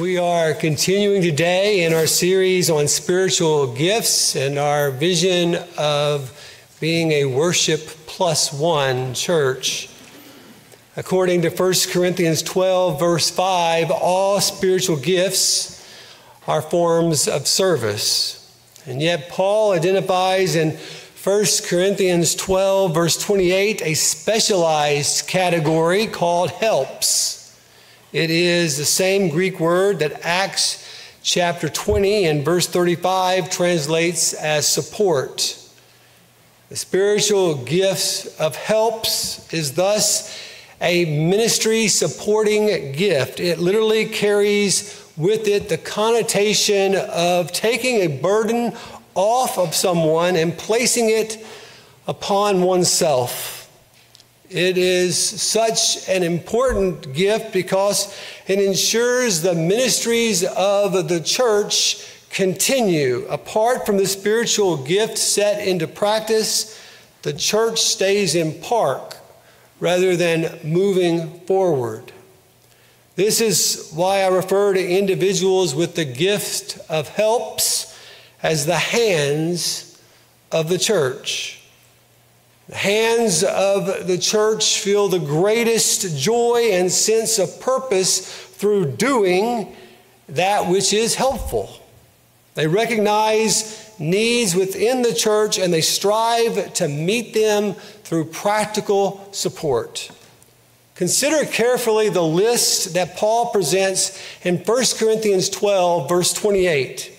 We are continuing today in our series on spiritual gifts and our vision of being a worship plus one church. According to 1 Corinthians 12, verse 5, all spiritual gifts are forms of service. And yet, Paul identifies in 1 Corinthians 12, verse 28, a specialized category called helps. It is the same Greek word that Acts chapter 20 and verse 35 translates as support. The spiritual gifts of helps is thus a ministry supporting gift. It literally carries with it the connotation of taking a burden off of someone and placing it upon oneself. It is such an important gift because it ensures the ministries of the church continue. Apart from the spiritual gift set into practice, the church stays in park rather than moving forward. This is why I refer to individuals with the gift of helps as the hands of the church. The hands of the church feel the greatest joy and sense of purpose through doing that which is helpful. They recognize needs within the church and they strive to meet them through practical support. Consider carefully the list that Paul presents in 1 Corinthians 12, verse 28.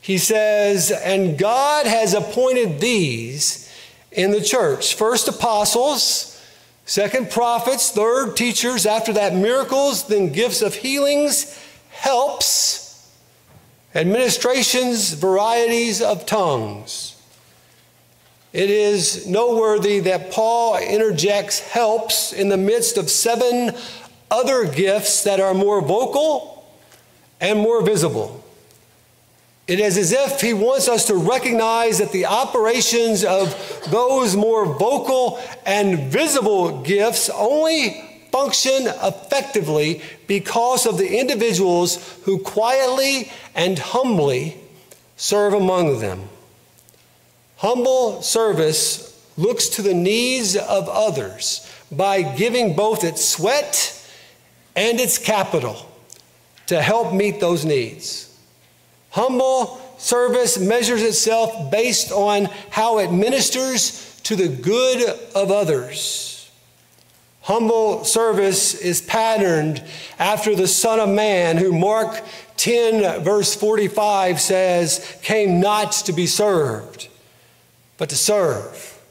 He says, And God has appointed these in the church. First, apostles, second, prophets, third, teachers, after that, miracles, then gifts of healings, helps, administrations, varieties of tongues. It is noteworthy that Paul interjects helps in the midst of seven other gifts that are more vocal and more visible. It is as if he wants us to recognize that the operations of those more vocal and visible gifts only function effectively because of the individuals who quietly and humbly serve among them. Humble service looks to the needs of others by giving both its sweat and its capital to help meet those needs. Humble service measures itself based on how it ministers to the good of others. Humble service is patterned after the Son of Man, who Mark 10, verse 45 says, came not to be served, but to serve,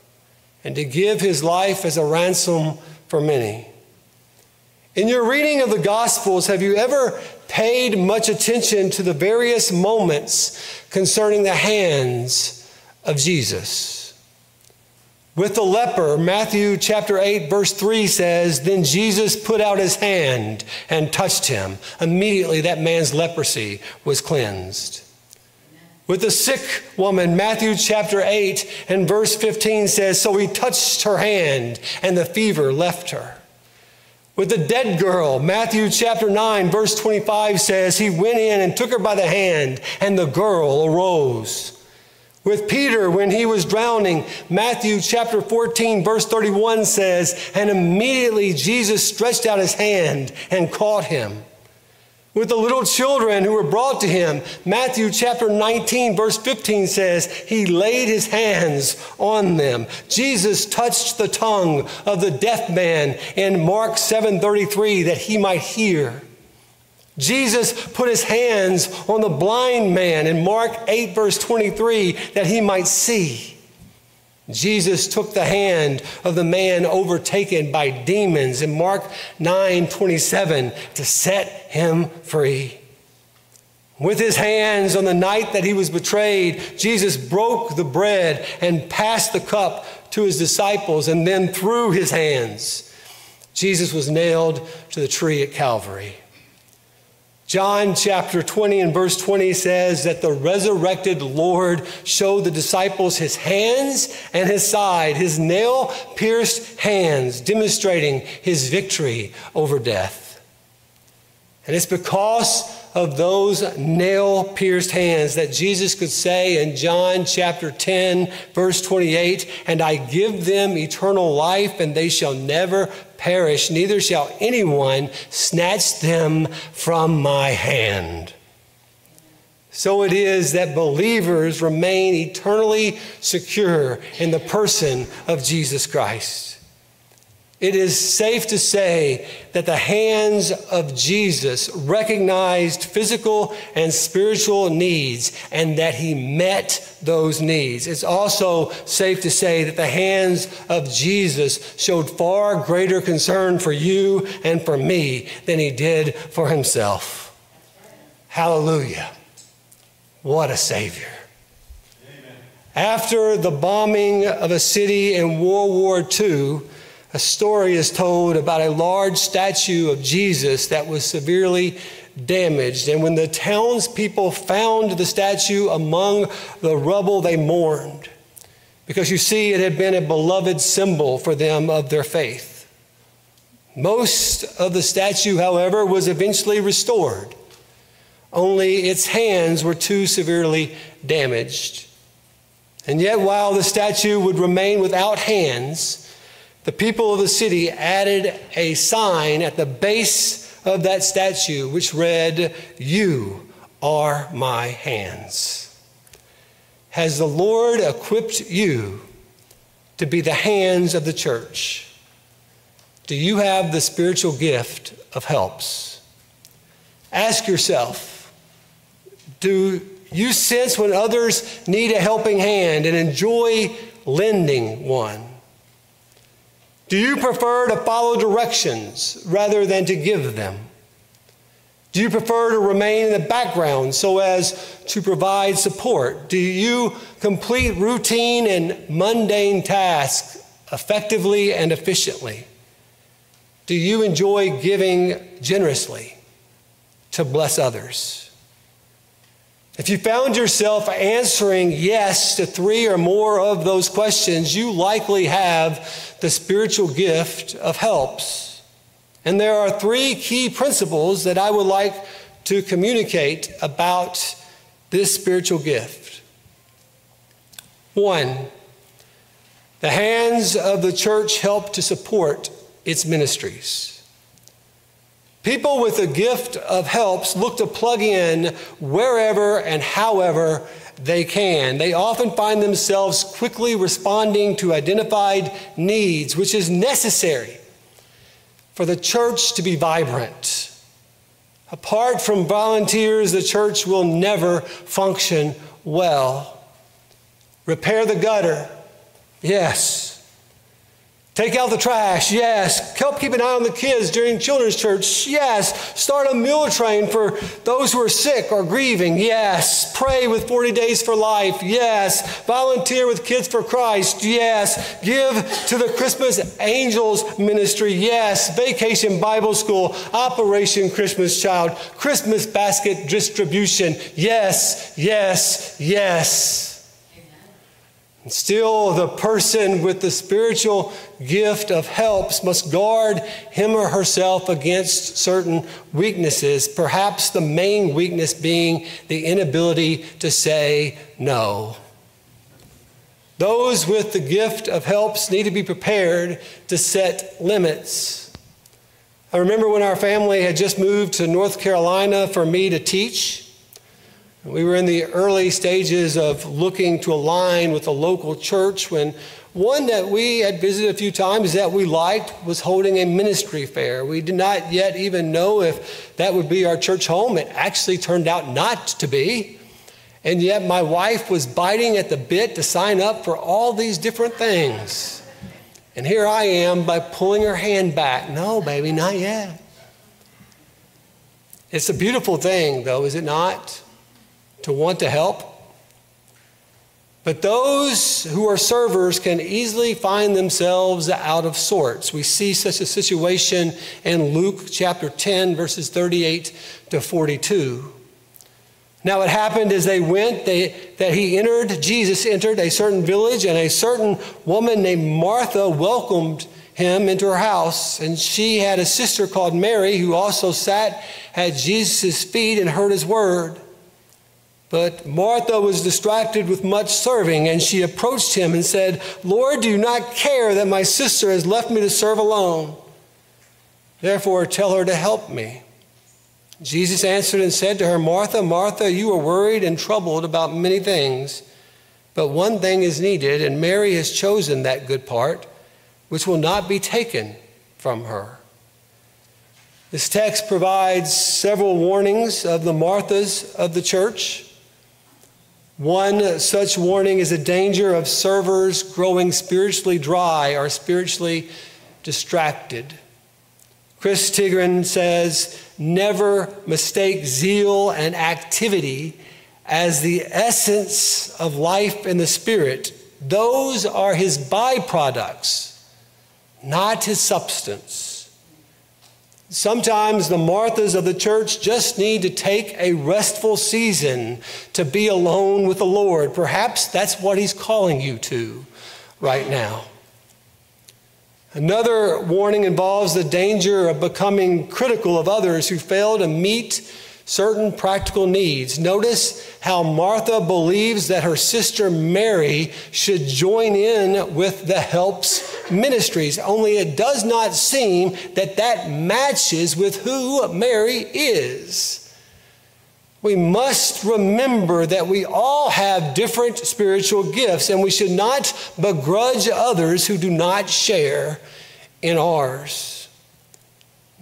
and to give his life as a ransom for many. In your reading of the Gospels, have you ever paid much attention to the various moments concerning the hands of Jesus? With the leper, Matthew chapter 8, verse 3 says, Then Jesus put out his hand and touched him. Immediately that man's leprosy was cleansed. With the sick woman, Matthew chapter 8 and verse 15 says, So he touched her hand and the fever left her. With the dead girl, Matthew chapter 9, verse 25 says, He went in and took her by the hand, and the girl arose. With Peter, when he was drowning, Matthew chapter 14, verse 31 says, And immediately Jesus stretched out his hand and caught him with the little children who were brought to him. Matthew chapter 19, verse 15 says, He laid his hands on them. Jesus touched the tongue of the deaf man in Mark 7:33 that he might hear. Jesus put his hands on the blind man in Mark 8, verse 23, that he might see. Jesus took the hand of the man overtaken by demons in Mark 9 27 to set him free. With his hands on the night that he was betrayed, Jesus broke the bread and passed the cup to his disciples, and then through his hands, Jesus was nailed to the tree at Calvary. John chapter 20 and verse 20 says that the resurrected Lord showed the disciples his hands and his side, his nail pierced hands, demonstrating his victory over death. And it's because of those nail pierced hands that Jesus could say in John chapter 10, verse 28 And I give them eternal life, and they shall never perish, neither shall anyone snatch them from my hand. So it is that believers remain eternally secure in the person of Jesus Christ. It is safe to say that the hands of Jesus recognized physical and spiritual needs and that he met those needs. It's also safe to say that the hands of Jesus showed far greater concern for you and for me than he did for himself. Hallelujah. What a Savior. After the bombing of a city in World War II, a story is told about a large statue of Jesus that was severely damaged. And when the townspeople found the statue among the rubble, they mourned. Because you see, it had been a beloved symbol for them of their faith. Most of the statue, however, was eventually restored. Only its hands were too severely damaged. And yet, while the statue would remain without hands, the people of the city added a sign at the base of that statue which read, You are my hands. Has the Lord equipped you to be the hands of the church? Do you have the spiritual gift of helps? Ask yourself do you sense when others need a helping hand and enjoy lending one? Do you prefer to follow directions rather than to give them? Do you prefer to remain in the background so as to provide support? Do you complete routine and mundane tasks effectively and efficiently? Do you enjoy giving generously to bless others? If you found yourself answering yes to three or more of those questions, you likely have the spiritual gift of helps. And there are three key principles that I would like to communicate about this spiritual gift. One, the hands of the church help to support its ministries. People with the gift of helps look to plug in wherever and however they can. They often find themselves quickly responding to identified needs, which is necessary for the church to be vibrant. Apart from volunteers, the church will never function well. Repair the gutter, yes. Take out the trash, yes. Help keep an eye on the kids during children's church, yes. Start a meal train for those who are sick or grieving, yes. Pray with 40 Days for Life, yes. Volunteer with Kids for Christ, yes. Give to the Christmas Angels Ministry, yes. Vacation Bible School, Operation Christmas Child, Christmas Basket Distribution, yes, yes, yes. Still, the person with the spiritual gift of helps must guard him or herself against certain weaknesses, perhaps the main weakness being the inability to say no. Those with the gift of helps need to be prepared to set limits. I remember when our family had just moved to North Carolina for me to teach. We were in the early stages of looking to align with a local church when one that we had visited a few times that we liked was holding a ministry fair. We did not yet even know if that would be our church home. It actually turned out not to be. And yet my wife was biting at the bit to sign up for all these different things. And here I am by pulling her hand back. No, baby, not yet. It's a beautiful thing, though, is it not? To want to help. But those who are servers can easily find themselves out of sorts. We see such a situation in Luke chapter 10, verses 38 to 42. Now, it happened as they went they, that he entered, Jesus entered a certain village, and a certain woman named Martha welcomed him into her house. And she had a sister called Mary who also sat at Jesus' feet and heard his word. But Martha was distracted with much serving, and she approached him and said, Lord, do you not care that my sister has left me to serve alone? Therefore, tell her to help me. Jesus answered and said to her, Martha, Martha, you are worried and troubled about many things, but one thing is needed, and Mary has chosen that good part, which will not be taken from her. This text provides several warnings of the Marthas of the church. One such warning is the danger of servers growing spiritually dry or spiritually distracted. Chris Tiegreen says, never mistake zeal and activity as the essence of life in the Spirit. Those are his byproducts, not his substance. Sometimes the Marthas of the church just need to take a restful season to be alone with the Lord. Perhaps that's what He's calling you to right now. Another warning involves the danger of becoming critical of others who fail to meet certain practical needs. Notice how Martha believes that her sister Mary should join in with the helps ministries, only it does not seem that that matches with who Mary is. We must remember that we all have different spiritual gifts, and we should not begrudge others who do not share in ours.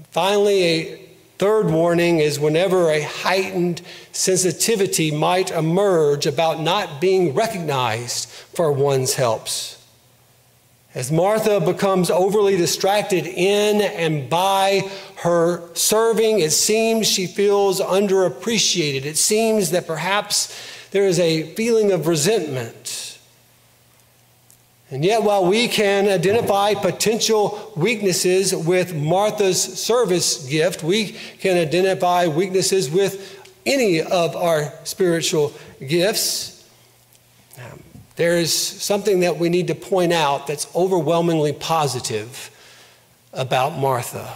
Finally, a Third warning is whenever a heightened sensitivity might emerge about not being recognized for one's helps. As Martha becomes overly distracted in and by her serving, it seems she feels underappreciated. It seems that perhaps there is a feeling of resentment. And yet, while we can identify potential weaknesses with Martha's service gift, we can identify weaknesses with any of our spiritual gifts. Um, there is something that we need to point out that's overwhelmingly positive about Martha.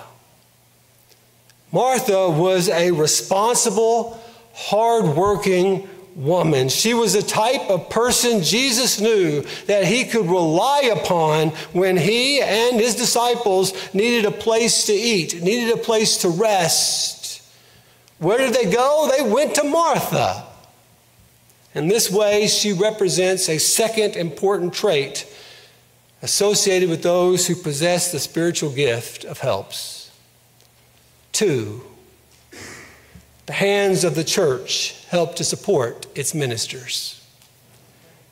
Martha was a responsible, hardworking woman. She was the type of person Jesus knew that he could rely upon when he and his disciples needed a place to eat, needed a place to rest. Where did they go? They went to Martha. In this way, she represents a second important trait associated with those who possess the spiritual gift of helps. Two, the hands of the church help to support its ministers.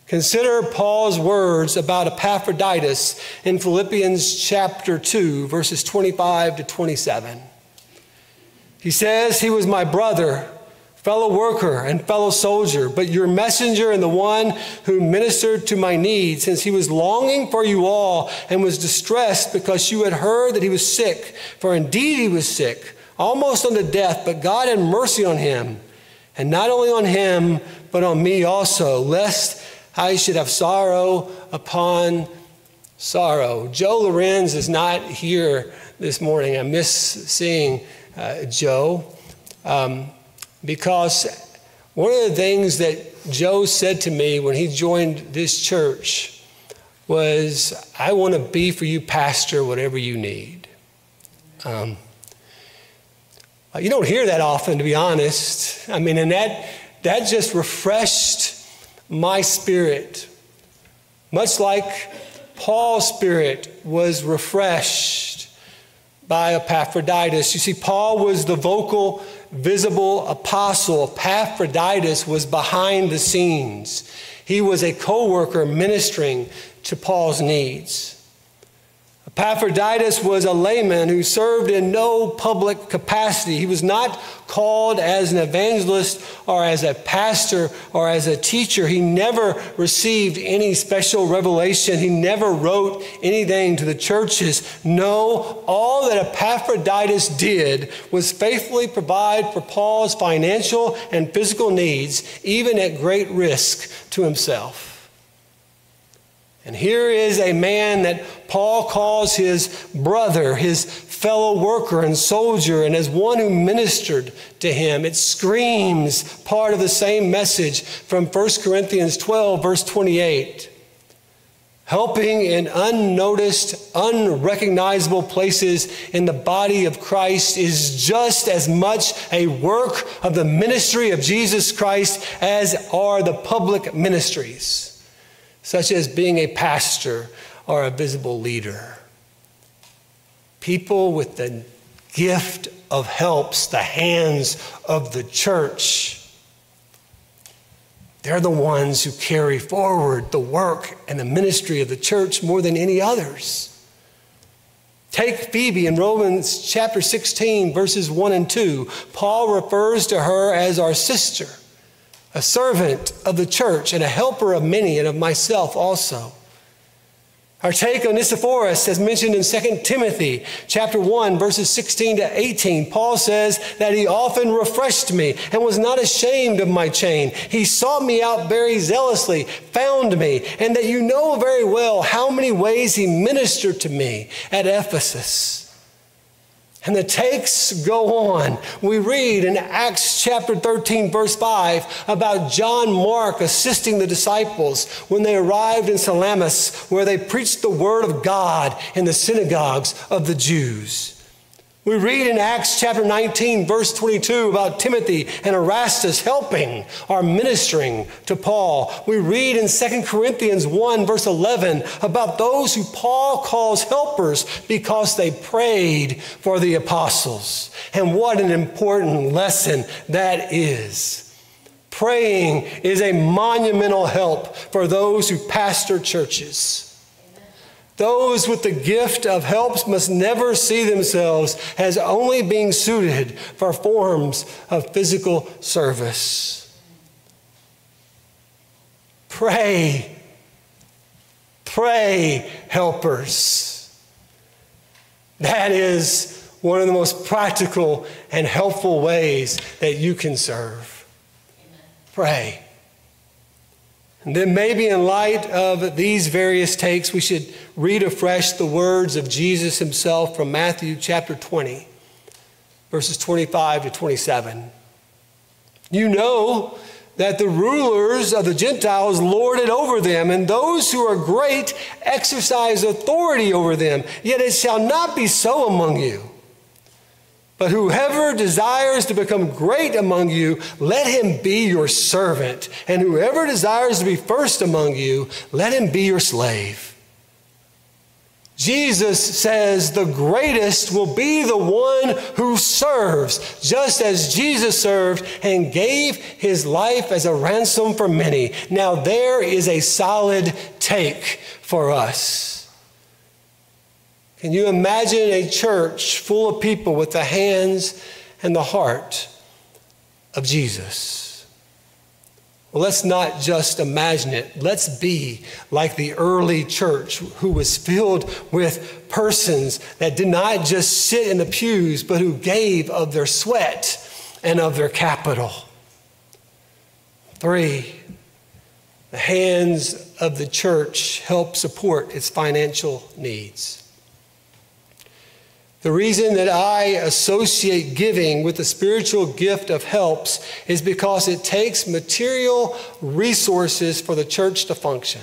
Consider Paul's words about Epaphroditus in Philippians chapter 2, verses 25 to 27. He says, He was my brother, fellow worker, and fellow soldier, but your messenger and the one who ministered to my needs, since he was longing for you all and was distressed because you had heard that he was sick. For indeed he was sick almost unto death, but God had mercy on him. And not only on him, but on me also, lest I should have sorrow upon sorrow. Joe Lorenz is not here this morning. I miss seeing uh, Joe um, because one of the things that Joe said to me when he joined this church was, I want to be for you, Pastor, whatever you need. Um, Uh, you don't hear that often, to be honest. I mean, and that, that just refreshed my spirit. Much like Paul's spirit was refreshed by Epaphroditus. You see, Paul was the vocal, visible apostle. Epaphroditus was behind the scenes. He was a co worker ministering to Paul's needs. Epaphroditus was a layman who served in no public capacity. He was not called as an evangelist or as a pastor or as a teacher. He never received any special revelation. He never wrote anything to the churches. No, all that Epaphroditus did was faithfully provide for Paul's financial and physical needs, even at great risk to himself. And here is a man that Paul calls his brother, his fellow worker and soldier, and as one who ministered to him. It screams part of the same message from 1 Corinthians 12, verse 28. Helping in unnoticed, unrecognizable places in the body of Christ is just as much a work of the ministry of Jesus Christ as are the public ministries such as being a pastor or a visible leader. People with the gift of helps the hands of the church. They're the ones who carry forward the work and the ministry of the church more than any others. Take Phoebe in Romans chapter 16, verses 1 and 2. Paul refers to her as our sister a servant of the church and a helper of many and of myself also. Our take on Onesiphorus, as mentioned in 2 Timothy chapter 1, verses 16 to 18, Paul says that he often refreshed me and was not ashamed of my chain. He sought me out very zealously, found me, and that you know very well how many ways he ministered to me at Ephesus. And the takes go on. We read in Acts chapter 13, verse 5, about John Mark assisting the disciples when they arrived in Salamis, where they preached the word of God in the synagogues of the Jews. We read in Acts chapter 19, verse 22, about Timothy and Erastus helping or ministering to Paul. We read in 2 Corinthians 1, verse 11, about those who Paul calls helpers because they prayed for the apostles. And what an important lesson that is. Praying is a monumental help for those who pastor churches. Those with the gift of helps must never see themselves as only being suited for forms of physical service. Pray, pray, helpers. That is one of the most practical and helpful ways that you can serve. Pray. Then, maybe in light of these various takes, we should read afresh the words of Jesus himself from Matthew chapter 20, verses 25 to 27. You know that the rulers of the Gentiles lord it over them, and those who are great exercise authority over them. Yet it shall not be so among you. But whoever desires to become great among you, let him be your servant. And whoever desires to be first among you, let him be your slave. Jesus says the greatest will be the one who serves, just as Jesus served and gave his life as a ransom for many. Now, there is a solid take for us. Can you imagine a church full of people with the hands and the heart of Jesus? Well, let's not just imagine it. Let's be like the early church who was filled with persons that did not just sit in the pews, but who gave of their sweat and of their capital. Three, the hands of the church help support its financial needs. The reason that I associate giving with the spiritual gift of helps is because it takes material resources for the church to function.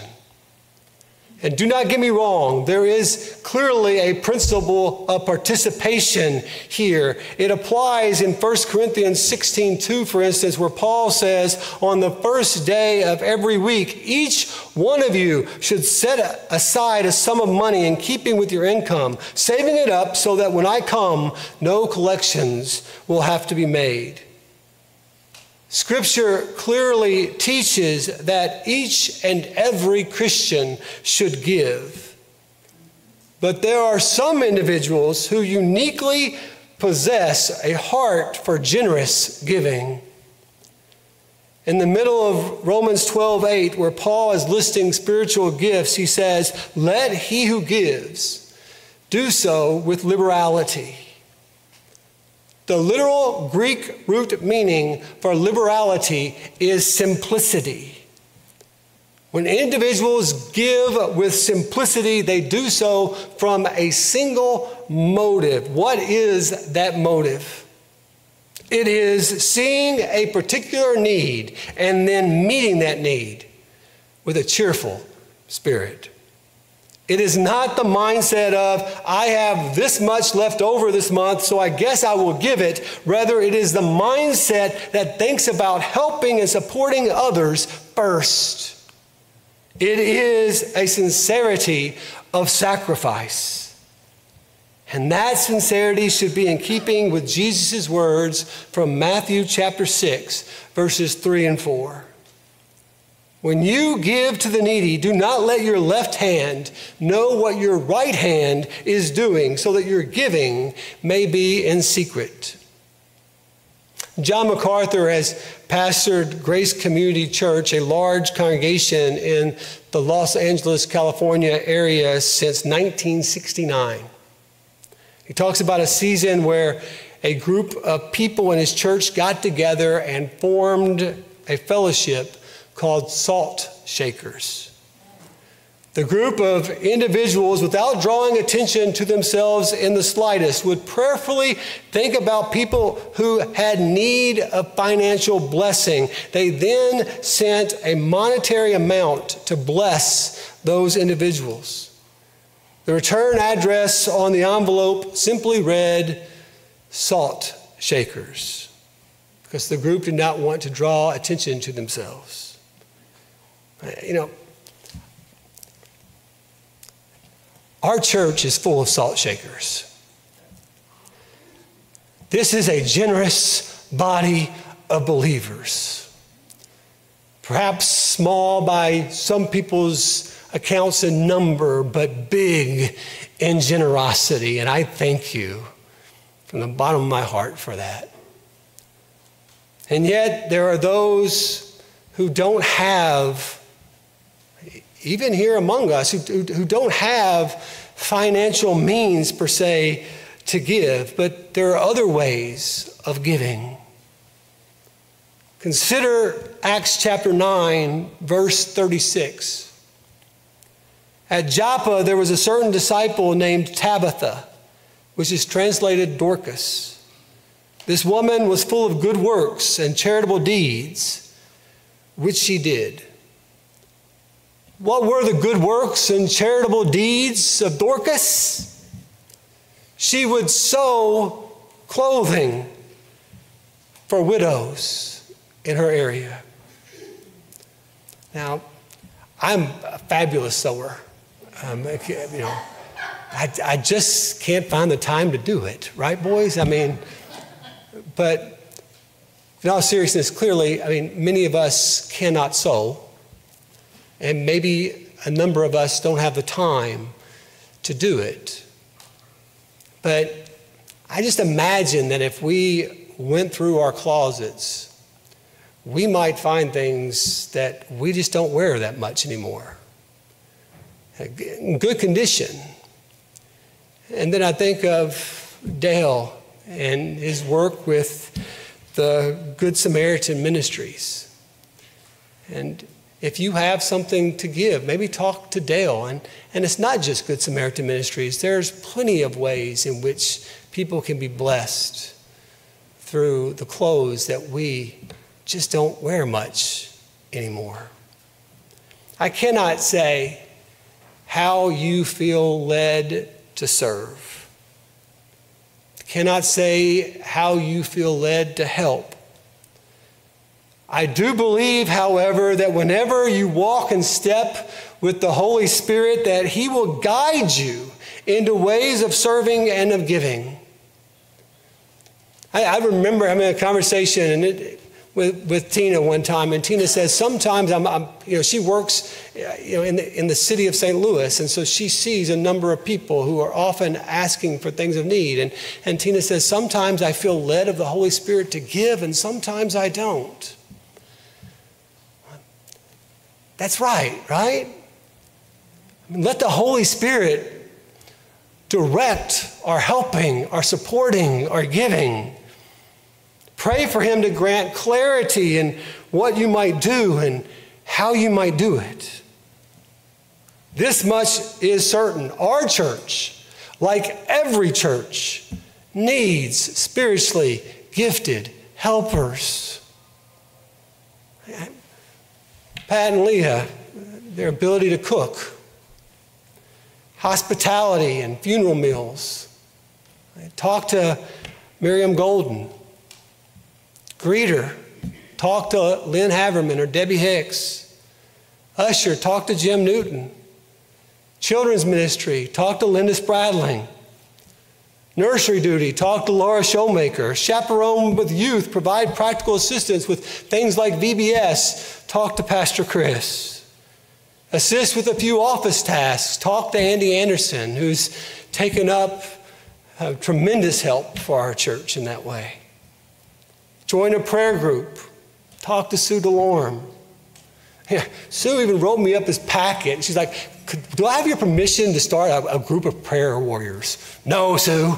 And do not get me wrong, there is clearly a principle of participation here. It applies in 1 Corinthians 16 2, for instance, where Paul says, On the first day of every week, each one of you should set aside a sum of money in keeping with your income, saving it up so that when I come, no collections will have to be made. Scripture clearly teaches that each and every Christian should give. But there are some individuals who uniquely possess a heart for generous giving. In the middle of Romans 12 8, where Paul is listing spiritual gifts, he says, Let he who gives do so with liberality the literal Greek root meaning for liberality is simplicity. When individuals give with simplicity, they do so from a single motive. What is that motive? It is seeing a particular need and then meeting that need with a cheerful spirit. It is not the mindset of, I have this much left over this month, so I guess I will give it. Rather, it is the mindset that thinks about helping and supporting others first. It is a sincerity of sacrifice. And that sincerity should be in keeping with Jesus' words from Matthew chapter 6, verses 3 and 4. When you give to the needy, do not let your left hand know what your right hand is doing, so that your giving may be in secret. John MacArthur has pastored Grace Community Church, a large congregation in the Los Angeles, California area since 1969. He talks about a season where a group of people in his church got together and formed a fellowship called Salt Shakers. The group of individuals, without drawing attention to themselves in the slightest, would prayerfully think about people who had need of financial blessing. They then sent a monetary amount to bless those individuals. The return address on the envelope simply read Salt Shakers, because the group did not want to draw attention to themselves. You know, our church is full of salt shakers. This is a generous body of believers. Perhaps small by some people's accounts in number, but big in generosity. And I thank you from the bottom of my heart for that. And yet, there are those who don't have even here among us who, who, don't have financial means per se to give, but there are other ways of giving. Consider Acts chapter 9, verse 36. At Joppa, there was a certain disciple named Tabitha, which is translated Dorcas. This woman was full of good works and charitable deeds, which she did. What were the good works and charitable deeds of Dorcas? She would sew clothing for widows in her area. Now, I'm a fabulous sewer. Um, you know, I, I just can't find the time to do it, right, boys? I mean, but in all seriousness, clearly, I mean, many of us cannot sew. And maybe a number of us don't have the time to do it. But I just imagine that if we went through our closets, we might find things that we just don't wear that much anymore. In good condition. And then I think of Dale and his work with the Good Samaritan Ministries. And if you have something to give, maybe talk to Dale. And, and it's not just Good Samaritan Ministries, there's plenty of ways in which people can be blessed through the clothes that we just don't wear much anymore. I cannot say how you feel led to serve. Cannot say how you feel led to help. I do believe, however, that whenever you walk and step with the Holy Spirit, that He will guide you into ways of serving and of giving. I, I remember having a conversation and it, with, with Tina one time, and Tina says, Sometimes I'm, I'm, you know, she works uh, you know, in, the, in the city of St. Louis, and so she sees a number of people who are often asking for things of need. And, and Tina says, Sometimes I feel led of the Holy Spirit to give, and sometimes I don't. That's right, right? I mean, let the Holy Spirit direct our helping, our supporting, our giving. Pray for Him to grant clarity in what you might do and how you might do it. This much is certain. Our church, like every church, needs spiritually gifted helpers. Pat and Leah, their ability to cook, hospitality and funeral meals. Talk to Miriam Golden. Greeter, talk to Lynn Haverman or Debbie Hicks. Usher, talk to Jim Newton. Children's ministry, talk to Linda Spradling. Nursery duty, talk to Laura Showmaker. Chaperone with youth, provide practical assistance with things like VBS, talk to Pastor Chris. Assist with a few office tasks, talk to Andy Anderson, who's taken up uh, tremendous help for our church in that way. Join a prayer group, talk to Sue DeLorme. Yeah, Sue even wrote me up this packet. She's like, Do I have your permission to start a, a group of prayer warriors? No, Sue,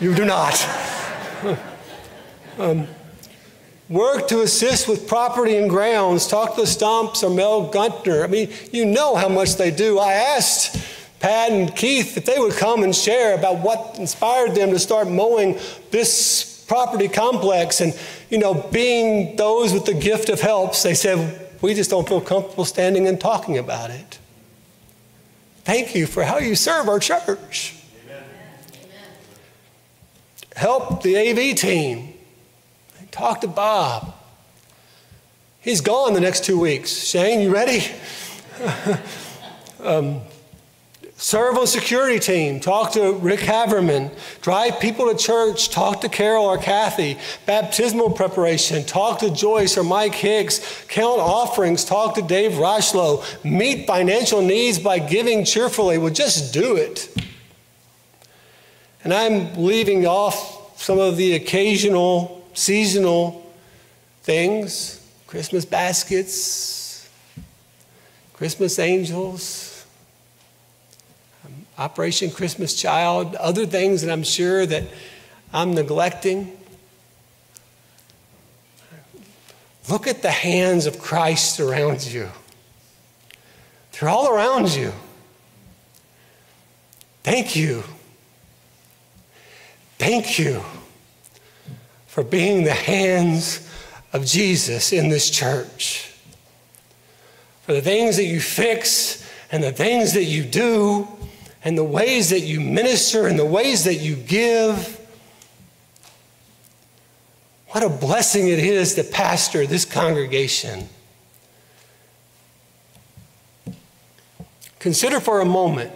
you do not. um, work to assist with property and grounds. Talk to Stumps or Mel Gunter. I mean, you know how much they do. I asked Pat and Keith if they would come and share about what inspired them to start mowing this property complex and, you know, being those with the gift of helps. They said, we just don't feel comfortable standing and talking about it. Thank you for how you serve our church. Amen. Help the AV team. Talk to Bob. He's gone the next two weeks. Shane, you ready? um, Serve on security team. Talk to Rick Haverman. Drive people to church. Talk to Carol or Kathy. Baptismal preparation. Talk to Joyce or Mike Hicks. Count offerings. Talk to Dave Roshlow. Meet financial needs by giving cheerfully. Well, just do it. And I'm leaving off some of the occasional, seasonal things Christmas baskets, Christmas angels Operation Christmas Child, other things that I'm sure that I'm neglecting. Look at the hands of Christ around you. They're all around you. Thank you. Thank you for being the hands of Jesus in this church. For the things that you fix and the things that you do and the ways that you minister and the ways that you give. What a blessing it is to pastor this congregation. Consider for a moment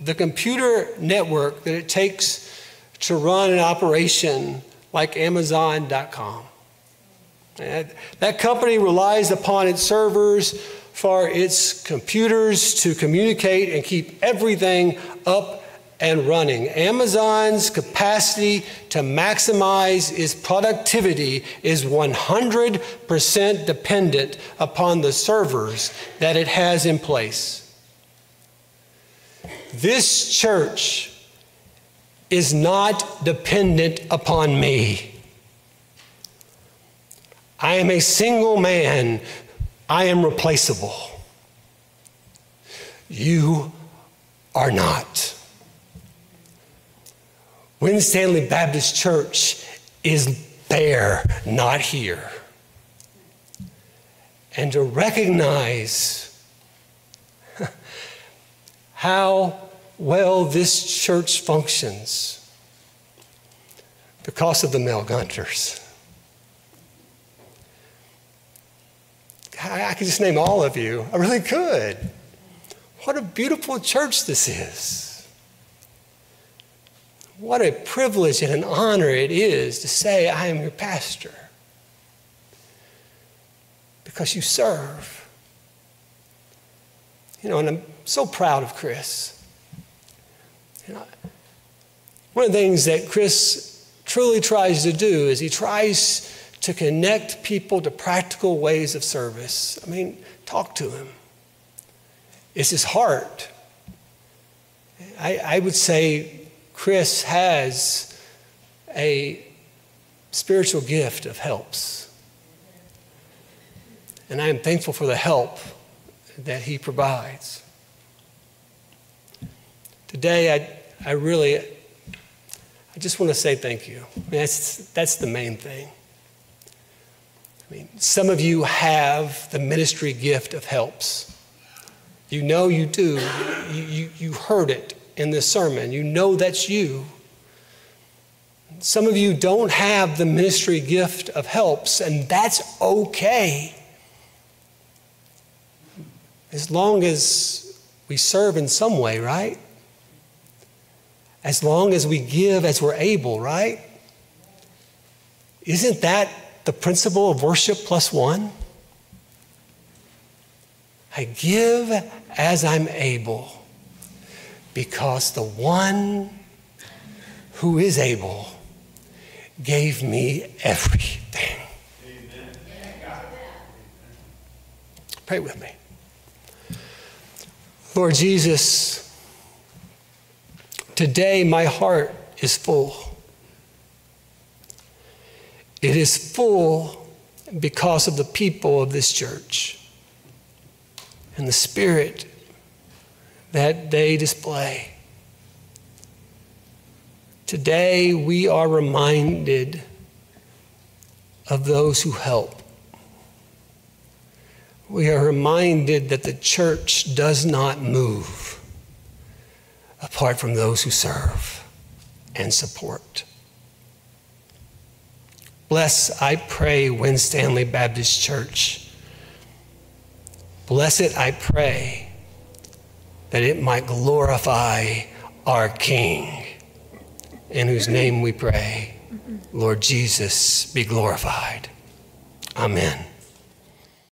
the computer network that it takes to run an operation like Amazon.com. That company relies upon its servers for its computers to communicate and keep everything up and running. Amazon's capacity to maximize its productivity is 100% dependent upon the servers that it has in place. This church is not dependent upon me. I am a single man I am replaceable. You are not. Winstanley Baptist Church is there, not here. And to recognize how well this church functions because of the Mel Gunters. I, could just name all of you. I really could. What a beautiful church this is. What a privilege and an honor it is to say, I am your pastor. Because you serve. You know, and I'm so proud of Chris. You know, one of the things that Chris truly tries to do is he tries to connect people to practical ways of service. I mean, talk to him. It's his heart. I, I would say Chris has a spiritual gift of helps. And I am thankful for the help that he provides. Today, I, I really, I just want to say thank you. I mean, that's, that's the main thing. Mean, some of you have the ministry gift of helps. You know you do. You, you, you heard it in this sermon. You know that's you. Some of you don't have the ministry gift of helps, and that's okay. As long as we serve in some way, right? As long as we give as we're able, right? Isn't that the principle of worship plus one? I give as I'm able because the one who is able gave me everything. Amen. Pray with me. Lord Jesus, today my heart is full. It is full because of the people of this church and the spirit that they display. Today, we are reminded of those who help. We are reminded that the church does not move apart from those who serve and support. Bless, I pray, Winstanley Baptist Church. Bless it, I pray, that it might glorify our King in whose name we pray. Lord Jesus, be glorified. Amen.